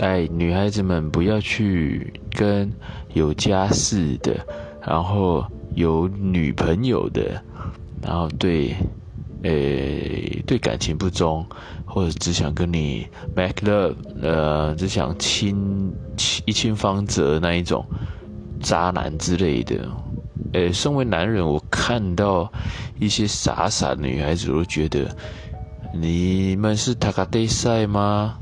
哎，女孩子们不要去跟有家室的，然后有女朋友的，然后对，呃，对感情不忠，或者只想跟你 make love，呃，只想亲一亲芳泽那一种渣男之类的。呃，身为男人，我看到一些傻傻的女孩子，我都觉得你们是塔卡戴赛吗？